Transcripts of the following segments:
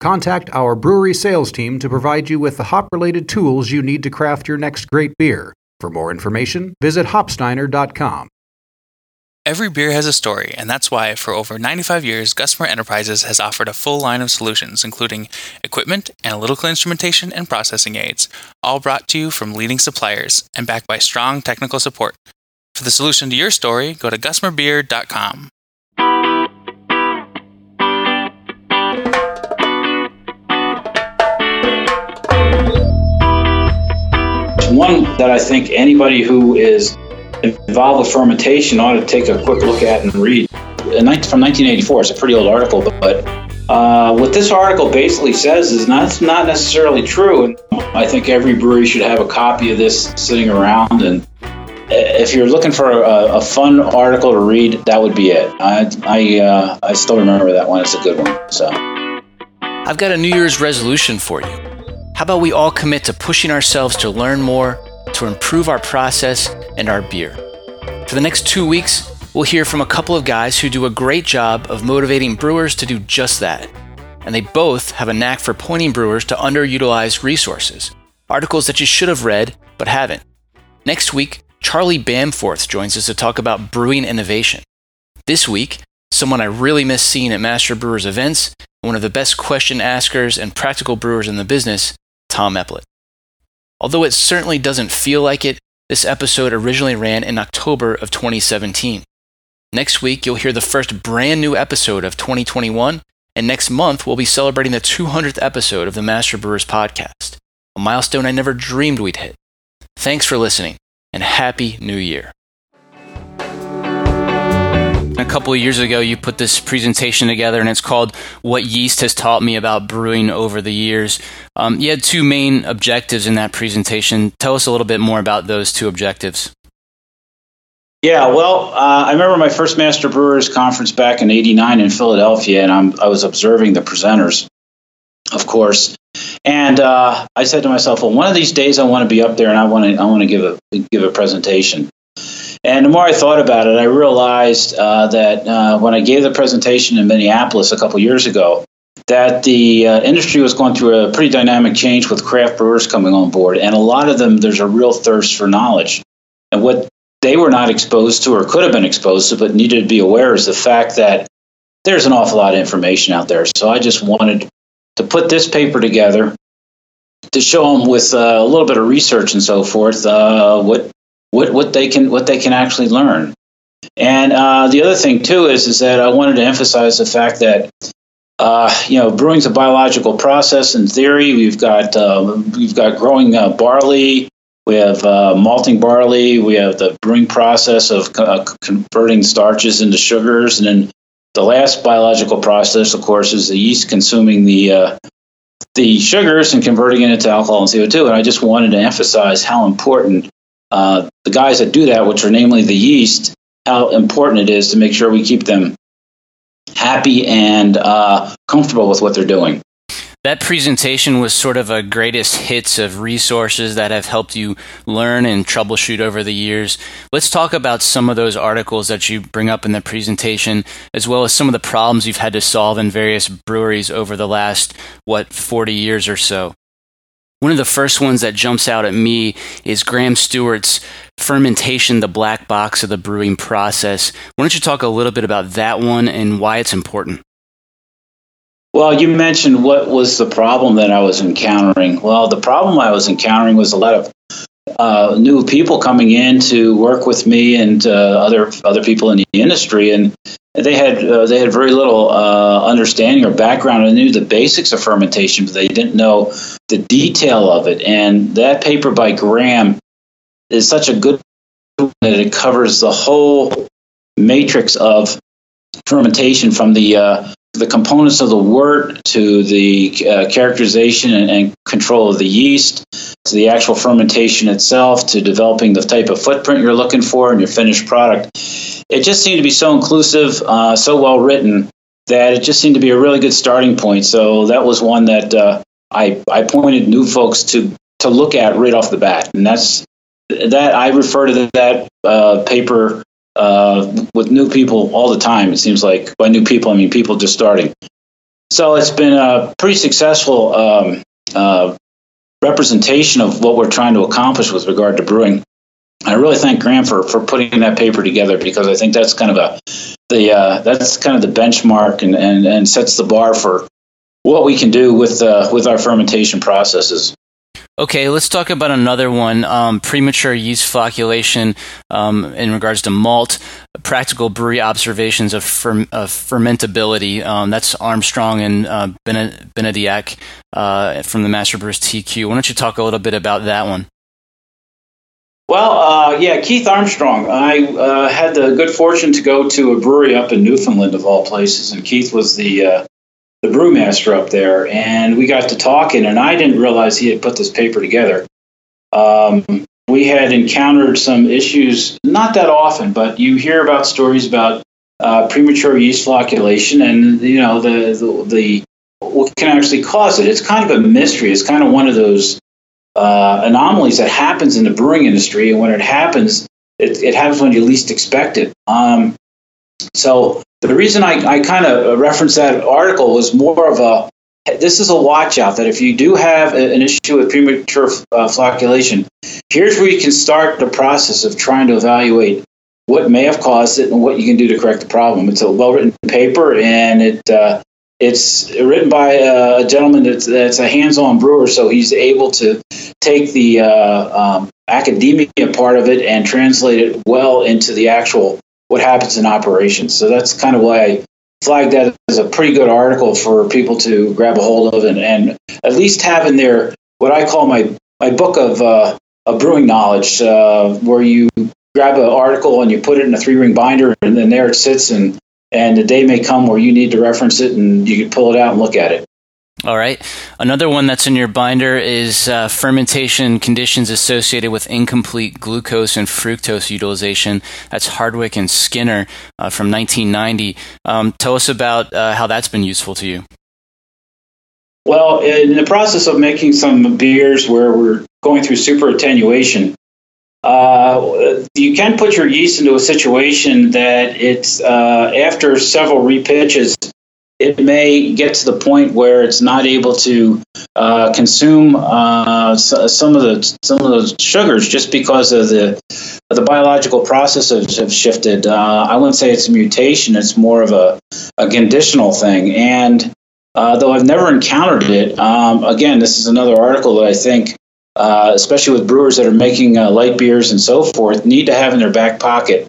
Contact our brewery sales team to provide you with the hop related tools you need to craft your next great beer. For more information, visit hopsteiner.com. Every beer has a story, and that's why, for over 95 years, Gusmer Enterprises has offered a full line of solutions, including equipment, analytical instrumentation, and processing aids, all brought to you from leading suppliers and backed by strong technical support. For the solution to your story, go to gusmerbeer.com. One that I think anybody who is involved with fermentation ought to take a quick look at and read. From 1984, it's a pretty old article, but uh, what this article basically says is not not necessarily true, and I think every brewery should have a copy of this sitting around. And if you're looking for a, a fun article to read, that would be it. I I, uh, I still remember that one; it's a good one. So, I've got a New Year's resolution for you. How about we all commit to pushing ourselves to learn more, to improve our process and our beer? For the next two weeks, we'll hear from a couple of guys who do a great job of motivating brewers to do just that. And they both have a knack for pointing brewers to underutilized resources, articles that you should have read but haven't. Next week, Charlie Bamforth joins us to talk about brewing innovation. This week, someone I really miss seeing at Master Brewers events, one of the best question askers and practical brewers in the business, Tom Eplett. Although it certainly doesn't feel like it, this episode originally ran in October of 2017. Next week, you'll hear the first brand new episode of 2021, and next month, we'll be celebrating the 200th episode of the Master Brewers podcast, a milestone I never dreamed we'd hit. Thanks for listening, and Happy New Year. A couple of years ago, you put this presentation together, and it's called What Yeast Has Taught Me About Brewing Over the Years. Um, you had two main objectives in that presentation. Tell us a little bit more about those two objectives. Yeah, well, uh, I remember my first Master Brewers conference back in '89 in Philadelphia, and I'm, i was observing the presenters, of course. And uh, I said to myself, "Well, one of these days, I want to be up there, and I want to I want to give a give a presentation." And the more I thought about it, I realized uh, that uh, when I gave the presentation in Minneapolis a couple years ago, that the uh, industry was going through a pretty dynamic change with craft brewers coming on board. And a lot of them, there's a real thirst for knowledge. And what they were not exposed to or could have been exposed to, but needed to be aware is the fact that there's an awful lot of information out there. So I just wanted to put this paper together to show them with uh, a little bit of research and so forth uh, what what what they can what they can actually learn. And uh, the other thing too is is that I wanted to emphasize the fact that uh, you know brewing's a biological process. In theory, we've got uh, we've got growing uh, barley, we have uh, malting barley, we have the brewing process of uh, converting starches into sugars, and then the last biological process, of course, is the yeast consuming the the sugars and converting it into alcohol and CO2. And I just wanted to emphasize how important uh, the guys that do that, which are namely the yeast, how important it is to make sure we keep them happy and uh, comfortable with what they're doing. That presentation was sort of a greatest hits of resources that have helped you learn and troubleshoot over the years. Let's talk about some of those articles that you bring up in the presentation, as well as some of the problems you've had to solve in various breweries over the last, what, 40 years or so. One of the first ones that jumps out at me is Graham Stewart's fermentation, the black box of the brewing process. Why don't you talk a little bit about that one and why it's important? Well, you mentioned what was the problem that I was encountering. Well, the problem I was encountering was a lot of uh, new people coming in to work with me and uh, other other people in the industry, and they had uh, they had very little uh, understanding or background. They knew the basics of fermentation, but they didn't know the detail of it. And that paper by Graham is such a good one that it covers the whole matrix of fermentation from the uh, the components of the wort to the uh, characterization and, and, control of the yeast to the actual fermentation itself to developing the type of footprint you're looking for in your finished product. It just seemed to be so inclusive, uh, so well written that it just seemed to be a really good starting point. So that was one that uh, I I pointed new folks to to look at right off the bat, and that's that I refer to that uh, paper uh, with new people all the time. It seems like by new people, I mean people just starting. So it's been a pretty successful um, uh, representation of what we're trying to accomplish with regard to brewing. I really thank Graham for, for putting that paper together because I think that's kind of a the uh, that's kind of the benchmark and, and, and sets the bar for what we can do with uh, with our fermentation processes. Okay, let's talk about another one um, premature yeast flocculation um, in regards to malt, practical brewery observations of, fer- of fermentability. Um, that's Armstrong and uh, uh, from the Master Brewers TQ. Why don't you talk a little bit about that one? Well, uh, yeah, Keith Armstrong. I uh, had the good fortune to go to a brewery up in Newfoundland, of all places, and Keith was the uh, the brewmaster up there, and we got to talking, and I didn't realize he had put this paper together. Um, we had encountered some issues, not that often, but you hear about stories about uh, premature yeast flocculation, and you know the, the, the what can actually cause it. It's kind of a mystery. It's kind of one of those uh, anomalies that happens in the brewing industry, and when it happens, it, it happens when you least expect it. Um, so the reason I, I kind of referenced that article was more of a this is a watch out that if you do have an issue with premature uh, flocculation, here's where you can start the process of trying to evaluate what may have caused it and what you can do to correct the problem. It's a well written paper and it uh, it's written by a gentleman that's, that's a hands on brewer, so he's able to take the uh, um, academia part of it and translate it well into the actual what happens in operations. So that's kind of why I flagged that as a pretty good article for people to grab a hold of and, and at least have in there what I call my, my book of, uh, brewing knowledge, uh, where you grab an article and you put it in a three ring binder and then there it sits and, and the day may come where you need to reference it and you can pull it out and look at it. All right. Another one that's in your binder is uh, fermentation conditions associated with incomplete glucose and fructose utilization. That's Hardwick and Skinner uh, from 1990. Um, tell us about uh, how that's been useful to you. Well, in the process of making some beers where we're going through super attenuation, uh, you can put your yeast into a situation that it's uh, after several repitches it may get to the point where it's not able to uh, consume uh, some of the some of those sugars just because of the the biological processes have shifted. Uh, I wouldn't say it's a mutation; it's more of a, a conditional thing. And uh, though I've never encountered it, um, again, this is another article that I think. Uh, especially with brewers that are making uh, light beers and so forth, need to have in their back pocket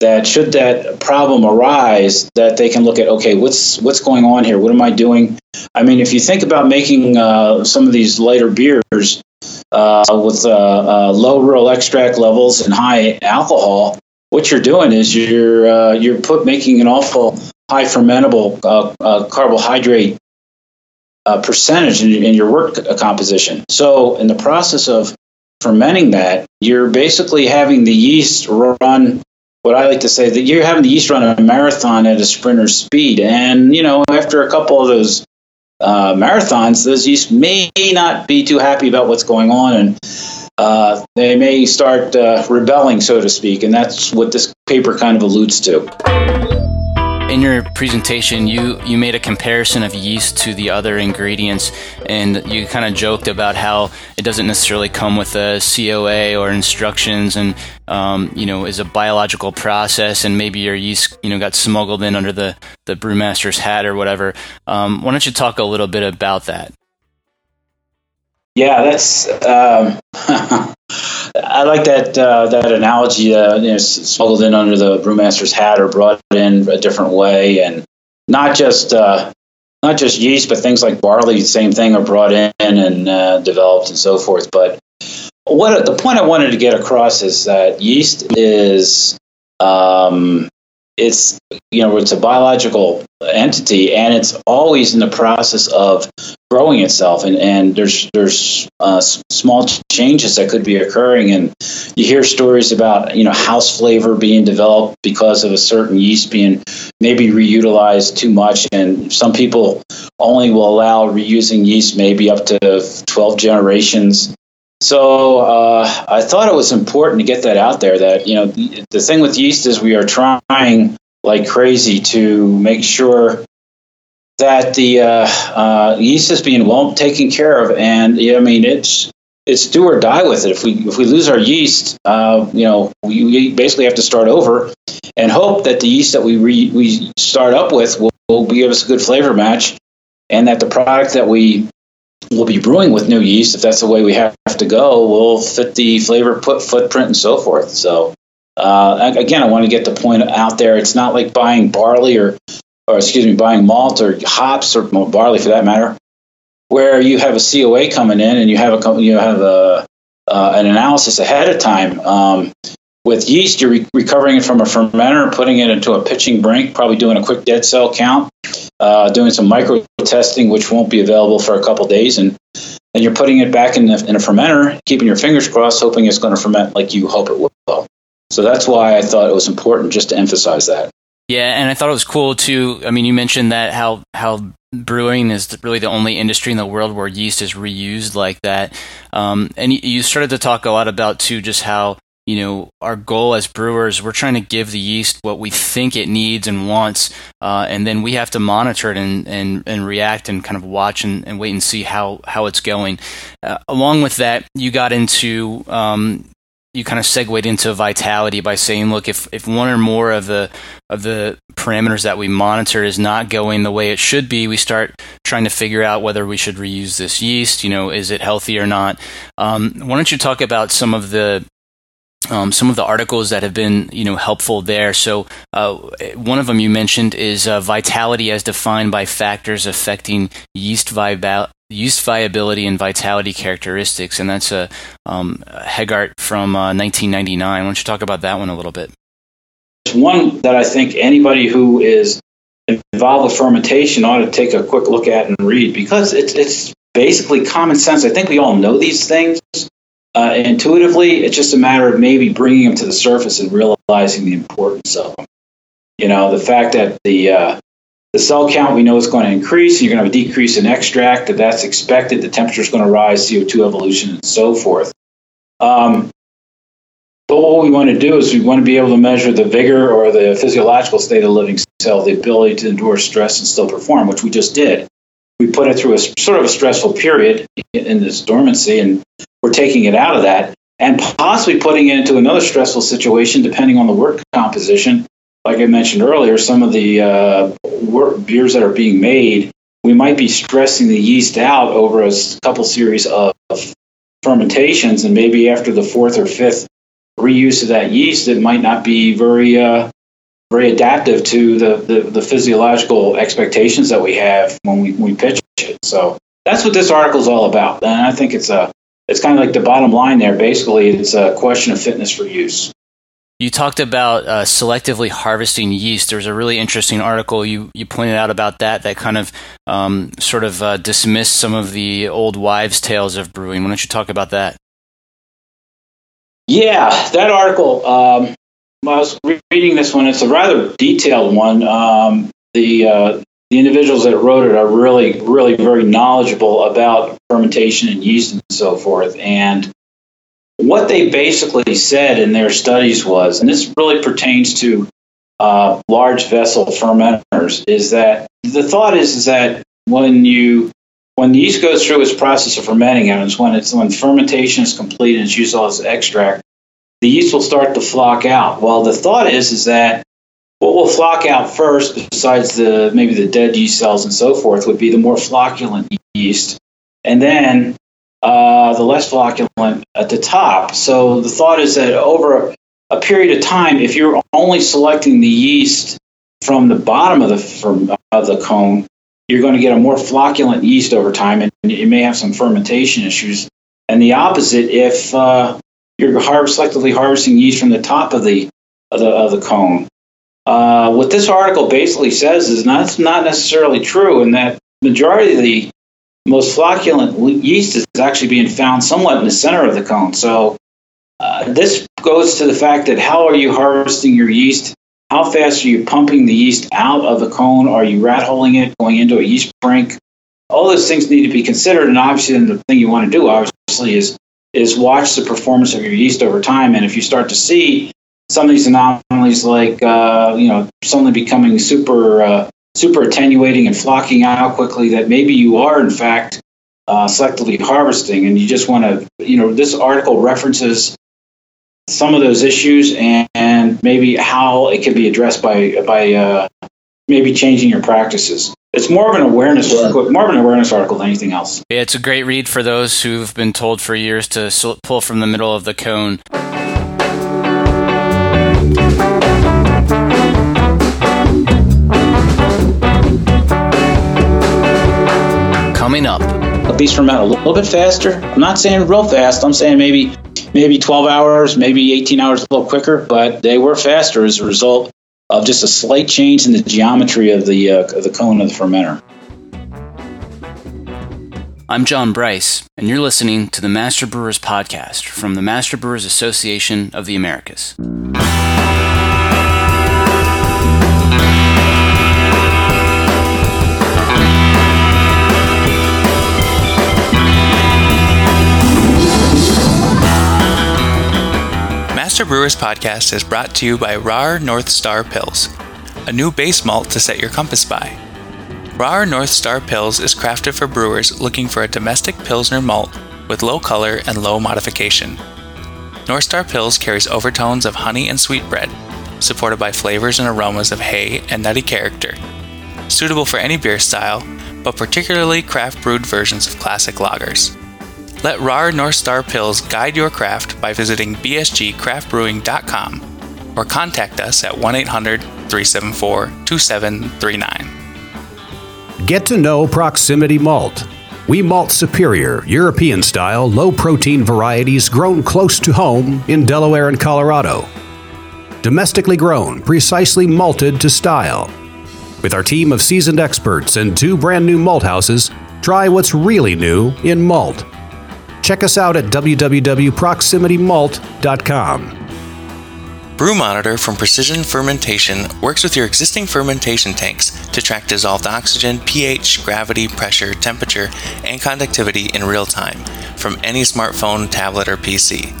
that should that problem arise that they can look at okay what's what's going on here? What am i doing? I mean if you think about making uh, some of these lighter beers uh, with uh, uh low rural extract levels and high alcohol what you're doing is you're uh, you're put making an awful high fermentable uh, carbohydrate percentage in, in your wort composition. So in the process of fermenting that you're basically having the yeast run what I like to say that you're having the yeast run a marathon at a sprinter's speed, and you know after a couple of those uh, marathons, those yeast may not be too happy about what's going on, and uh, they may start uh, rebelling, so to speak, and that's what this paper kind of alludes to in your presentation, you, you made a comparison of yeast to the other ingredients, and you kind of joked about how it doesn't necessarily come with a COA or instructions, and um, you know is a biological process, and maybe your yeast you know got smuggled in under the the brewmaster's hat or whatever. Um, why don't you talk a little bit about that? Yeah, that's. Um, I like that uh, that analogy. Uh, you know, smuggled in under the brewmaster's hat or brought in a different way, and not just uh, not just yeast, but things like barley. Same thing are brought in and uh, developed and so forth. But what the point I wanted to get across is that yeast is um, it's you know it's a biological entity and it's always in the process of growing itself and, and there's there's uh, small changes that could be occurring and you hear stories about you know house flavor being developed because of a certain yeast being maybe reutilized too much and some people only will allow reusing yeast maybe up to 12 generations so uh, I thought it was important to get that out there. That you know, the, the thing with yeast is we are trying like crazy to make sure that the uh, uh, yeast is being well taken care of. And I mean, it's it's do or die with it. If we if we lose our yeast, uh, you know, we, we, basically have to start over and hope that the yeast that we re, we start up with will, will give us a good flavor match, and that the product that we we'll be brewing with new yeast, if that's the way we have to go, We'll fit the flavor put footprint and so forth. So uh, again, I want to get the point out there. It's not like buying barley or, or excuse me, buying malt or hops or barley for that matter, where you have a COA coming in and you have a you have a uh, an analysis ahead of time. Um, with yeast, you're re- recovering it from a fermenter, putting it into a pitching brink, probably doing a quick dead cell count, uh, doing some micro testing, which won't be available for a couple days, and then you're putting it back in, the, in a fermenter, keeping your fingers crossed, hoping it's going to ferment like you hope it will. So that's why I thought it was important just to emphasize that. Yeah, and I thought it was cool too. I mean, you mentioned that how how brewing is really the only industry in the world where yeast is reused like that, um, and you started to talk a lot about too just how you know, our goal as brewers, we're trying to give the yeast what we think it needs and wants, uh, and then we have to monitor it and, and, and react and kind of watch and, and wait and see how, how it's going. Uh, along with that, you got into, um, you kind of segued into vitality by saying, look, if, if one or more of the of the parameters that we monitor is not going the way it should be, we start trying to figure out whether we should reuse this yeast. You know, is it healthy or not? Um, why don't you talk about some of the um, some of the articles that have been you know helpful there. So uh, one of them you mentioned is uh, vitality as defined by factors affecting yeast viability. Yeast viability and vitality characteristics, and that's a um, Heggart from uh, 1999. Why don't you talk about that one a little bit? It's one that I think anybody who is involved with fermentation ought to take a quick look at and read because it's it's basically common sense. I think we all know these things, uh, intuitively. It's just a matter of maybe bringing them to the surface and realizing the importance of them. You know, the fact that the uh, the cell count we know is going to increase, you're going to have a decrease in extract, that that's expected. The temperature is going to rise, CO2 evolution, and so forth. Um, but what we want to do is we want to be able to measure the vigor or the physiological state of the living cell, the ability to endure stress and still perform, which we just did. We put it through a sort of a stressful period in this dormancy, and we're taking it out of that and possibly putting it into another stressful situation depending on the wort composition. Like I mentioned earlier, some of the uh, wort, beers that are being made, we might be stressing the yeast out over a couple series of fermentations, and maybe after the fourth or fifth reuse of that yeast, it might not be very uh, very adaptive to the, the, the, physiological expectations that we have when we, we pitch it. So that's what this article is all about. And I think it's a it's kind of like the bottom line there. Basically, it's a question of fitness for use. You talked about uh, selectively harvesting yeast. There's a really interesting article you, you pointed out about that that kind of um, sort of uh, dismissed some of the old wives' tales of brewing. Why don't you talk about that? Yeah, that article. Um, I was reading this one. It's a rather detailed one. Um, the uh, the individuals that wrote it are really, really very knowledgeable about fermentation and yeast and so forth. And what they basically said in their studies was, and this really pertains to uh, large vessel fermenters, is that the thought is, is that when you when the yeast goes through its process of fermenting, and it's when it's when fermentation is complete and it's used all as extract, the yeast will start to flock out. Well, the thought is is that what will flock out first, besides the maybe the dead yeast cells and so forth, would be the more flocculent yeast, and then uh, the less flocculent at the top. So the thought is that over a period of time, if you're only selecting the yeast from the bottom of the from, of the cone, you're going to get a more flocculent yeast over time, and you may have some fermentation issues. And the opposite, if uh, you're harvest, selectively harvesting yeast from the top of the of the, of the cone. Uh, what this article basically says is that's not necessarily true, and that majority of the most flocculent yeast is actually being found somewhat in the center of the cone. So uh, this goes to the fact that how are you harvesting your yeast? How fast are you pumping the yeast out of the cone? Are you rat holing it, going into a yeast brink? All those things need to be considered, and obviously, the thing you want to do, obviously, is is watch the performance of your yeast over time. And if you start to see some of these anomalies, like uh, you know, suddenly becoming super uh, super attenuating and flocking out quickly, that maybe you are in fact uh, selectively harvesting, and you just want to, you know, this article references some of those issues and, and maybe how it can be addressed by by uh, maybe changing your practices. It's more of an awareness, article, more of an awareness article than anything else. Yeah, it's a great read for those who've been told for years to pull from the middle of the cone. Coming up, a beast ferment a little bit faster. I'm not saying real fast. I'm saying maybe maybe 12 hours, maybe 18 hours, a little quicker, but they were faster as a result of just a slight change in the geometry of the, uh, of the cone of the fermenter. I'm John Bryce, and you're listening to the Master Brewers Podcast from the Master Brewers Association of the Americas. Master Brewers Podcast is brought to you by Rahr North Star Pils, a new base malt to set your compass by. Rahr North Star Pils is crafted for brewers looking for a domestic Pilsner malt with low color and low modification. North Star Pils carries overtones of honey and sweetbread, supported by flavors and aromas of hay and nutty character. Suitable for any beer style, but particularly craft brewed versions of classic lagers. Let Rahr North Star Pils guide your craft by visiting bsgcraftbrewing.com or contact us at 1 800 374 2739. Get to know Proximity Malt. We malt superior, European style, low protein varieties grown close to home in Delaware and Colorado. Domestically grown, precisely malted to style. With our team of seasoned experts and two brand new malt houses, try what's really new in malt. Check us out at www.proximitymalt.com. Brew Monitor from Precision Fermentation works with your existing fermentation tanks to track dissolved oxygen, pH, gravity, pressure, temperature, and conductivity in real time from any smartphone, tablet, or PC.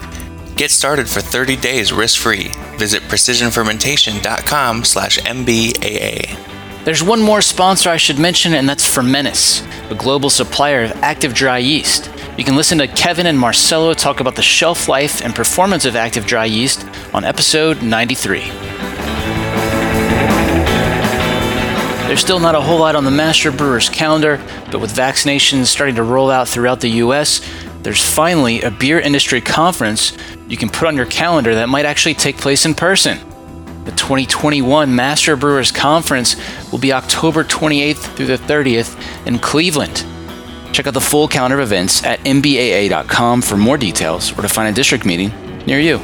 Get started for 30 days risk-free. Visit precisionfermentation.com slash MBAA. There's one more sponsor I should mention, and that's Fermentis, a global supplier of active dry yeast. You can listen to Kevin and Marcelo talk about the shelf life and performance of active dry yeast on episode 93. There's still not a whole lot on the Master Brewers calendar, but with vaccinations starting to roll out throughout the US, there's finally a beer industry conference you can put on your calendar that might actually take place in person. The 2021 Master Brewers Conference will be October 28th through the 30th in Cleveland. Check out the full calendar of events at mbaa.com for more details or to find a district meeting near you.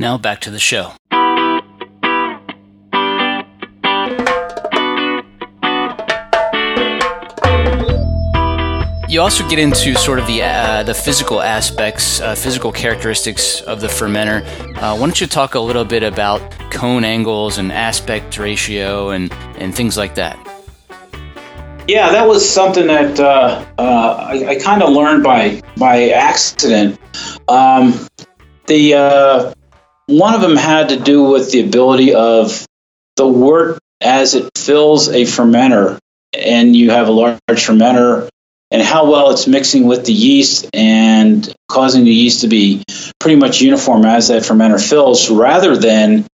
Now back to the show. You also get into sort of the uh, the physical aspects, uh, physical characteristics of the fermenter. Uh, why don't you talk a little bit about cone angles and aspect ratio and, and things like that? Yeah, that was something that uh, uh, I, I kind of learned by by accident. Um, the one of them had to do with the ability of the wort as it fills a fermenter and you have a large fermenter and how well it's mixing with the yeast and causing the yeast to be pretty much uniform as that fermenter fills rather than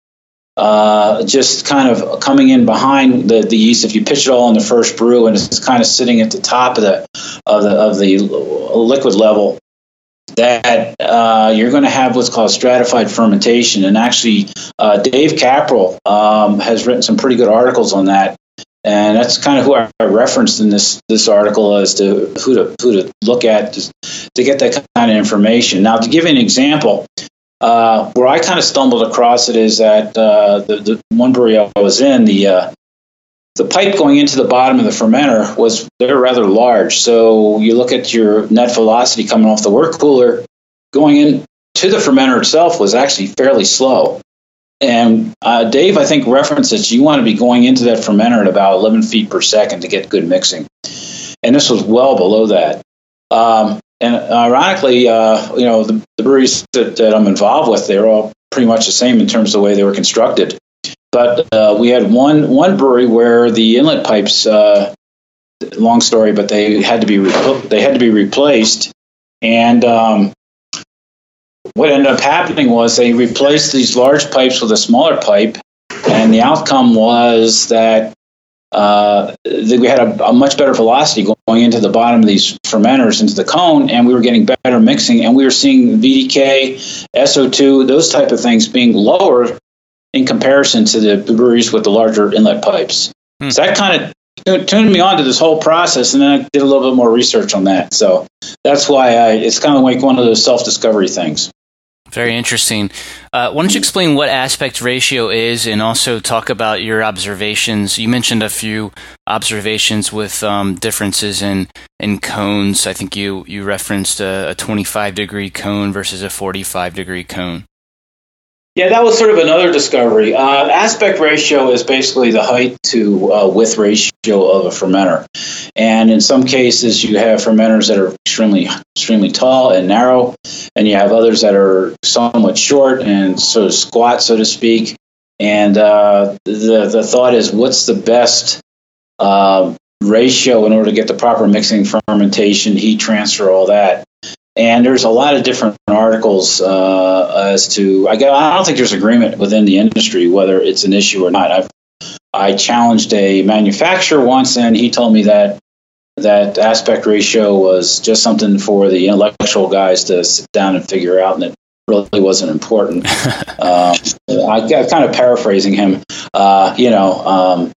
uh, just kind of coming in behind the, the yeast if you pitch it all in the first brew and it's kind of sitting at the top of the of the, of the liquid level that uh, you're going to have what's called stratified fermentation. And actually, uh, Dave Kapral um, has written some pretty good articles on that. And that's kind of who I referenced in this this article as to who to who to look at to, to get that kind of information. Now, to give you an example, uh, where I kind of stumbled across it is that uh, the, the one brewery I was in, the uh, the pipe going into the bottom of the fermenter was they're rather large. So you look at your net velocity coming off the wort cooler, going in to the fermenter itself was actually fairly slow. And uh, Dave, I think, referenced that you want to be going into that fermenter at about 11 feet per second to get good mixing. And this was well below that. Um, and ironically, uh, you know, the, the breweries that, that, I'm involved with, they're all pretty much the same in terms of the way they were constructed. But uh, we had one one brewery where the inlet pipes, uh, long story, but they had to be they had to be replaced. And um, what ended up happening was they replaced these large pipes with a smaller pipe, and the outcome was that uh, we had a, a, much better velocity going into the bottom of these fermenters into the cone, and we were getting better mixing, and we were seeing VDK, SO2, those type of things being lower in comparison to the breweries with the larger inlet pipes. Hmm. So that kind of turned me on to this whole process, and then I did a little bit more research on that. So that's why I, it's kind of like one of those self discovery things. Very interesting. Uh, why don't you explain what aspect ratio is and also talk about your observations? You mentioned a few observations with um, differences in, in cones. I think you, you referenced a, a 25 degree cone versus a 45 degree cone. Yeah, that was sort of another discovery. Uh, aspect ratio is basically the height to uh, width ratio of a fermenter, and in some cases you have fermenters that are extremely extremely tall and narrow, and you have others that are somewhat short and sort of squat, so to speak. And uh, the the thought is, what's the best uh, ratio in order to get the proper mixing, fermentation, heat transfer, all that? And there's a lot of different articles uh, as to. I, I don't think there's agreement within the industry whether it's an issue or not. I've I challenged a manufacturer once, and he told me that that aspect ratio was just something for the intellectual guys to sit down and figure out, and it really wasn't important. um, I, am kind of paraphrasing him. Uh, you know, um,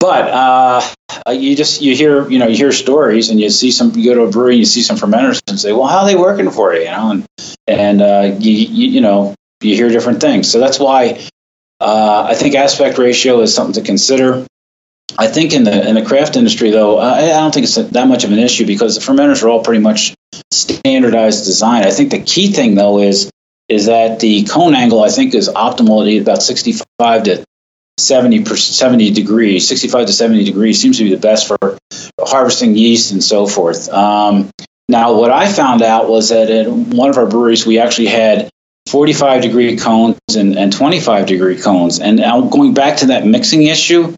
but uh, you just you hear you know you hear stories and you see some you go to a brewery and you see some fermenters and say, well, how are they working for you? You know, and and uh, you, you, you know you hear different things. So that's why uh, I think aspect ratio is something to consider. I think in the in the craft industry though, I, I don't think it's that much of an issue because the fermenters are all pretty much standardized design. I think the key thing though is is that the cone angle I think is optimal at about 65 to 70 per, 70 degrees, 65 to 70 degrees seems to be the best for harvesting yeast and so forth. Um, now, what I found out was that in one of our breweries, we actually had 45 degree cones and, and 25 degree cones. And now going back to that mixing issue,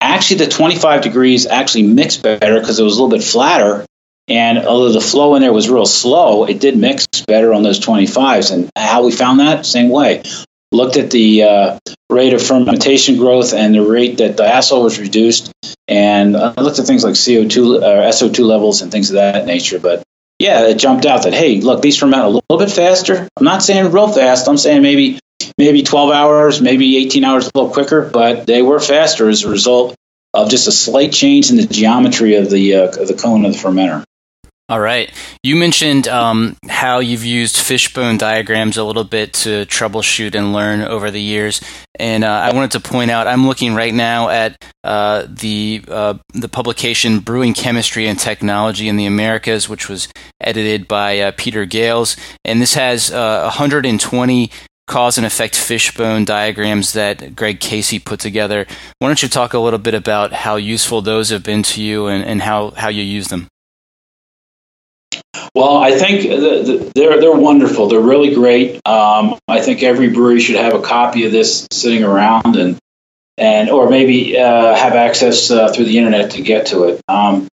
actually the 25 degrees actually mixed better because it was a little bit flatter. And although the flow in there was real slow, it did mix better on those 25s. And how we found that? Same way looked at the uh, rate of fermentation growth and the rate that the diacetyl was reduced, and I looked at things like CO2 or uh, SO2 levels and things of that nature. But yeah, it jumped out that hey, look, these ferment a little bit faster. I'm not saying real fast. I'm saying maybe maybe 12 hours, maybe 18 hours, a little quicker, but they were faster as a result of just a slight change in the geometry of the uh, of the cone of the fermenter. All right. You mentioned um, how you've used fishbone diagrams a little bit to troubleshoot and learn over the years, and uh, I wanted to point out I'm looking right now at uh, the uh, the publication "Brewing Chemistry and Technology in the Americas," which was edited by uh, Peter Gales, and this has 120 uh, cause and effect fishbone diagrams that Greg Casey put together. Why don't you talk a little bit about how useful those have been to you and, and how, how you use them? Well, I think they're they're wonderful. They're really great. Um, I think every brewery should have a copy of this sitting around, and and or maybe uh, have access uh, through the internet to get to it. Um,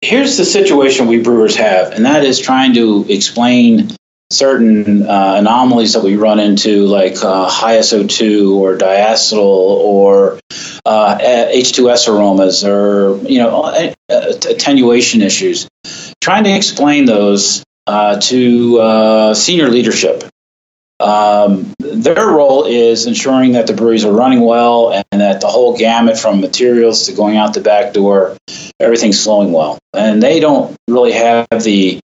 here's the situation we brewers have, and that is trying to explain certain uh, anomalies that we run into, like uh, high SO2 or diacetyl or uh, H2S aromas or you know attenuation issues. Trying to explain those uh, to uh, senior leadership. Um, their role is ensuring that the breweries are running well and that the whole gamut from materials to going out the back door, everything's flowing well. And they don't really have the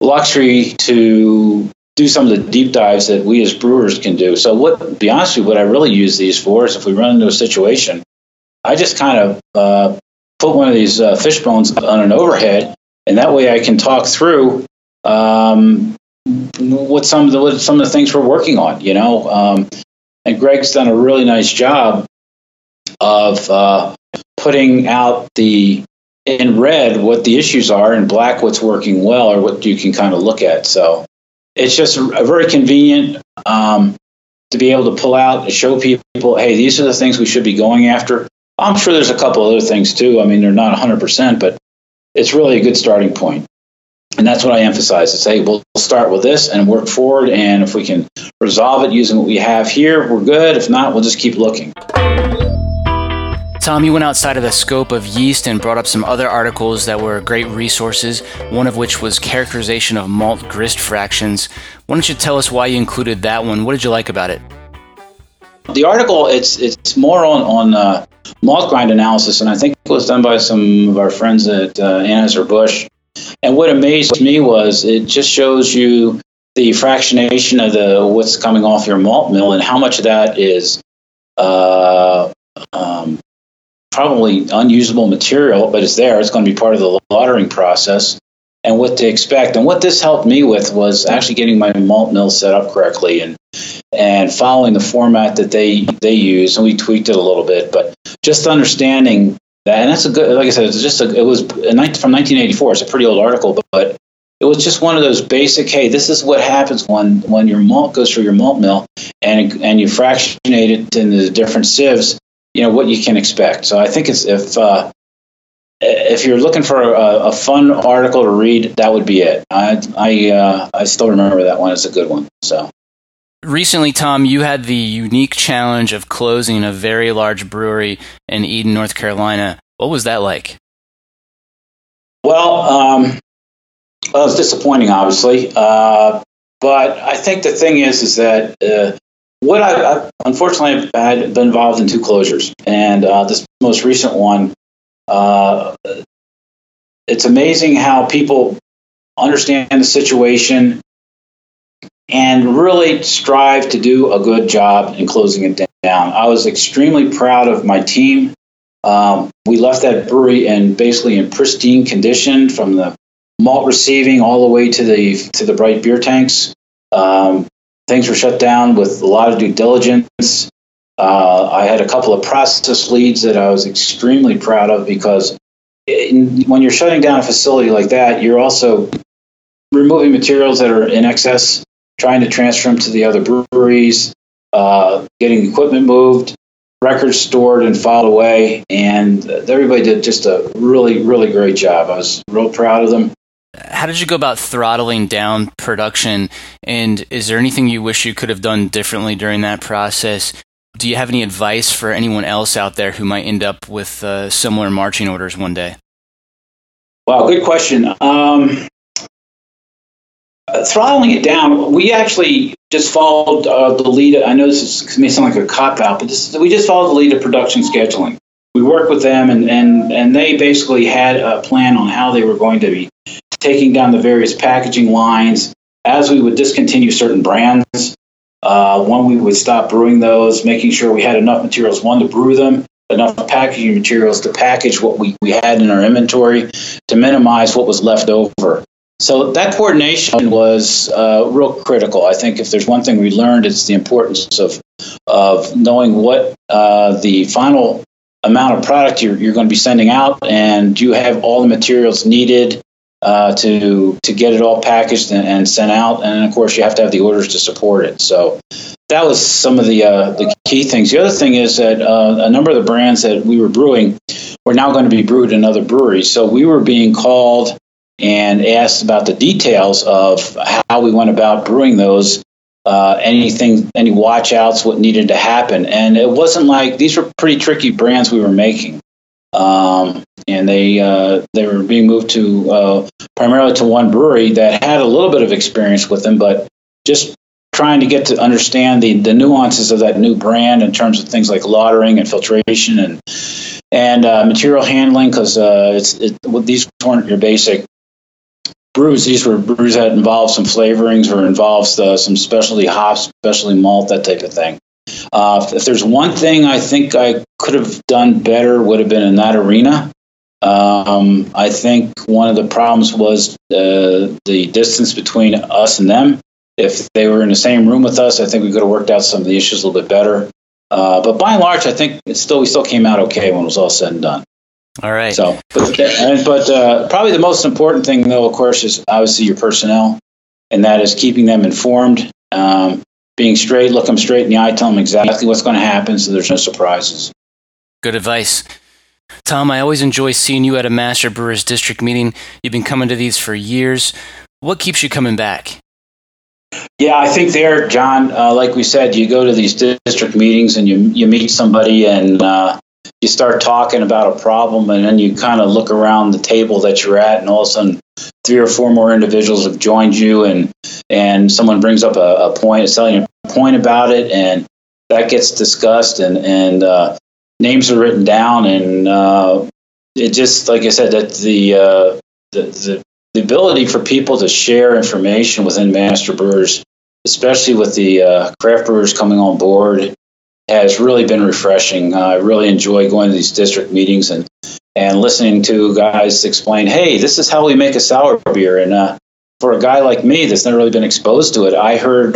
luxury to do some of the deep dives that we as brewers can do. So, what, be honest with you, what I really use these for is if we run into a situation, I just kind of uh, put one of these uh, fish bones on an overhead, and that way I can talk through um, what some of the what some of the things we're working on. You know, um, and Greg's done a really nice job of uh, putting out the in red what the issues are, and black what's working well, or what you can kind of look at. So it's just a, very convenient um, to be able to pull out and show people, hey, these are the things we should be going after. I'm sure there's a couple other things too. I mean, they're not 100%, but it's really a good starting point. And that's what I emphasize. Is, hey, we'll start with this and work forward. And if we can resolve it using what we have here, we're good. If not, we'll just keep looking. Tom, you went outside of the scope of yeast and brought up some other articles that were great resources, one of which was characterization of malt grist fractions. Why don't you tell us why you included that one? What did you like about it? The article, it's it's more on, on uh, malt grind analysis, and I think it was done by some of our friends at uh, Anheuser-Busch. And what amazed me was it just shows you the fractionation of the what's coming off your malt mill and how much of that is uh, um, probably unusable material, but it's there. It's going to be part of the lautering process and what to expect. And what this helped me with was actually getting my malt mill set up correctly and and following the format that they they use. And we tweaked it a little bit, but just understanding that. And that's a good, like I said, it's just a, it was from 1984. It's a pretty old article, but, but it was just one of those basic. Hey, this is what happens when when your malt goes through your malt mill and and you fractionate it into the different sieves you know what you can expect. So I think it's if uh, if you're looking for a, a, fun article to read, that would be it. I I uh, I still remember that one. It's a good one. So. Recently, Tom, you had the unique challenge of closing a very large brewery in Eden, North Carolina. What was that like? Well, um, well it was disappointing, obviously. Uh, but I think the thing is, is that uh, what I, I unfortunately I've been involved in two closures, and uh, this most recent one, uh, it's amazing how people understand the situation and really strive to do a good job in closing it down. I was extremely proud of my team. Um, we left that brewery in basically in pristine condition from the malt receiving all the way to the to the bright beer tanks. Um, things were shut down with a lot of due diligence. Uh, I had a couple of process leads that I was extremely proud of because in, when you're shutting down a facility like that, you're also removing materials that are in excess, trying to transfer them to the other breweries, uh, getting equipment moved, records stored and filed away. And everybody did just a really, really great job. I was real proud of them how did you go about throttling down production? And is there anything you wish you could have done differently during that process? Do you have any advice for anyone else out there who might end up with uh, similar marching orders one day? Wow, good question. Um, uh, throttling it down, we actually just followed uh, the lead. I know this is, may sound like a cop out, but this, we just followed the lead of production scheduling. We worked with them, and, and, and they basically had a plan on how they were going to be taking down the various packaging lines as we would discontinue certain brands. Uh, when we would stop brewing those, making sure we had enough materials, one, to brew them, enough packaging materials to package what we, we had in our inventory to minimize what was left over. So that coordination was uh, real critical. I think if there's one thing we learned, it's the importance of of knowing what uh, the final amount of product you're, you're going to be sending out, and do you have all the materials needed uh, to to get it all packaged and, and, sent out. And of course, you have to have the orders to support it. So that was some of the uh, the key things. The other thing is that uh, a number of the brands that we were brewing were now going to be brewed in other breweries. So we were being called and asked about the details of how we went about brewing those. Uh, anything, any watchouts, what needed to happen, and it wasn't like these were pretty tricky brands we were making, um, and they uh, they were being moved to uh, primarily to one brewery that had a little bit of experience with them, but just trying to get to understand the, the nuances of that new brand in terms of things like lautering and filtration and and uh, material handling because uh, it's it, these weren't your basic brews. These were brews that involved some flavorings or involves uh, some specialty hops, specialty malt, that type of thing. Uh, if there's one thing I think I could have done better, would have been in that arena. Um, I think one of the problems was uh, the distance between us and them if they were in the same room with us, I think we could have worked out some of the issues a little bit better. Uh, but by and large, I think still we still came out okay when it was all said and done. All right. So, but, but uh, probably the most important thing, though, of course, is obviously your personnel, and that is keeping them informed, um, being straight, look them straight in the eye, tell them exactly what's going to happen, so there's no surprises. Good advice. Tom, I always enjoy seeing you at a Master Brewers District meeting. You've been coming to these for years. What keeps you coming back? Yeah, I think there, John, uh, like we said, you go to these district meetings and you, you meet somebody and uh, you start talking about a problem, and then you kind of look around the table that you're at, and all of a sudden, three or four more individuals have joined you, and and someone brings up a, a point, is telling a point about it, and that gets discussed, and and uh, names are written down, and uh, it just like I said, that the uh, the, the the ability for people to share information within master brewers, especially with the uh, craft brewers coming on board, has really been refreshing. Uh, I really enjoy going to these district meetings and and listening to guys explain, "Hey, this is how we make a sour beer," and uh, for a guy like me that's never really been exposed to it, I heard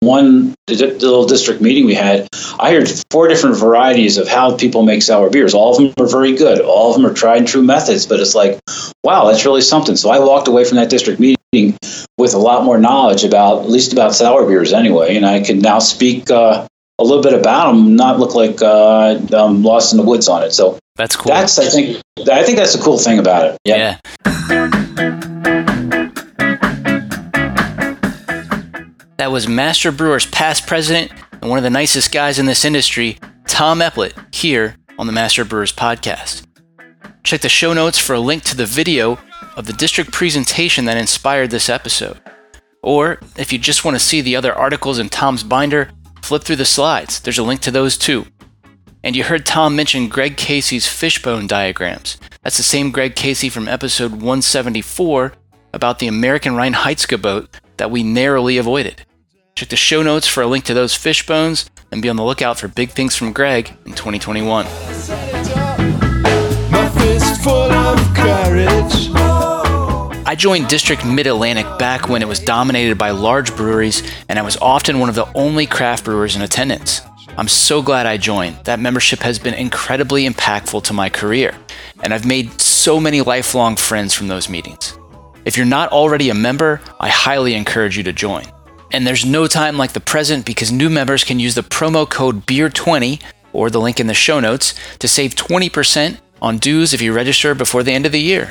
one little district meeting we had. I heard four different varieties of how people make sour beers. All of them are very good. All of them are tried and true methods. But it's like, wow, that's really something. So I walked away from that district meeting with a lot more knowledge about, at least about sour beers anyway, and I can now speak uh, a little bit about them, not look like uh, I'm lost in the woods on it. So that's cool. That's I think I think that's the cool thing about it. Yeah. That was Master Brewer's past president and one of the nicest guys in this industry, Tom Eplett, here on the Master Brewers podcast. Check the show notes for a link to the video of the district presentation that inspired this episode. Or if you just want to see the other articles in Tom's binder, flip through the slides. There's a link to those too. And you heard Tom mention Greg Casey's fishbone diagrams. That's the same Greg Casey from episode 174 about the American Reinheitsgebot boat that we narrowly avoided. Check the show notes for a link to those fish bones and be on the lookout for big things from Greg in 2021. I joined District Mid Atlantic back when it was dominated by large breweries, and I was often one of the only craft brewers in attendance. I'm so glad I joined. That membership has been incredibly impactful to my career, and I've made so many lifelong friends from those meetings. If you're not already a member, I highly encourage you to join. And there's no time like the present because new members can use the promo code BEER20 or the link in the show notes to save 20% on dues if you register before the end of the year.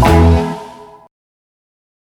Oh.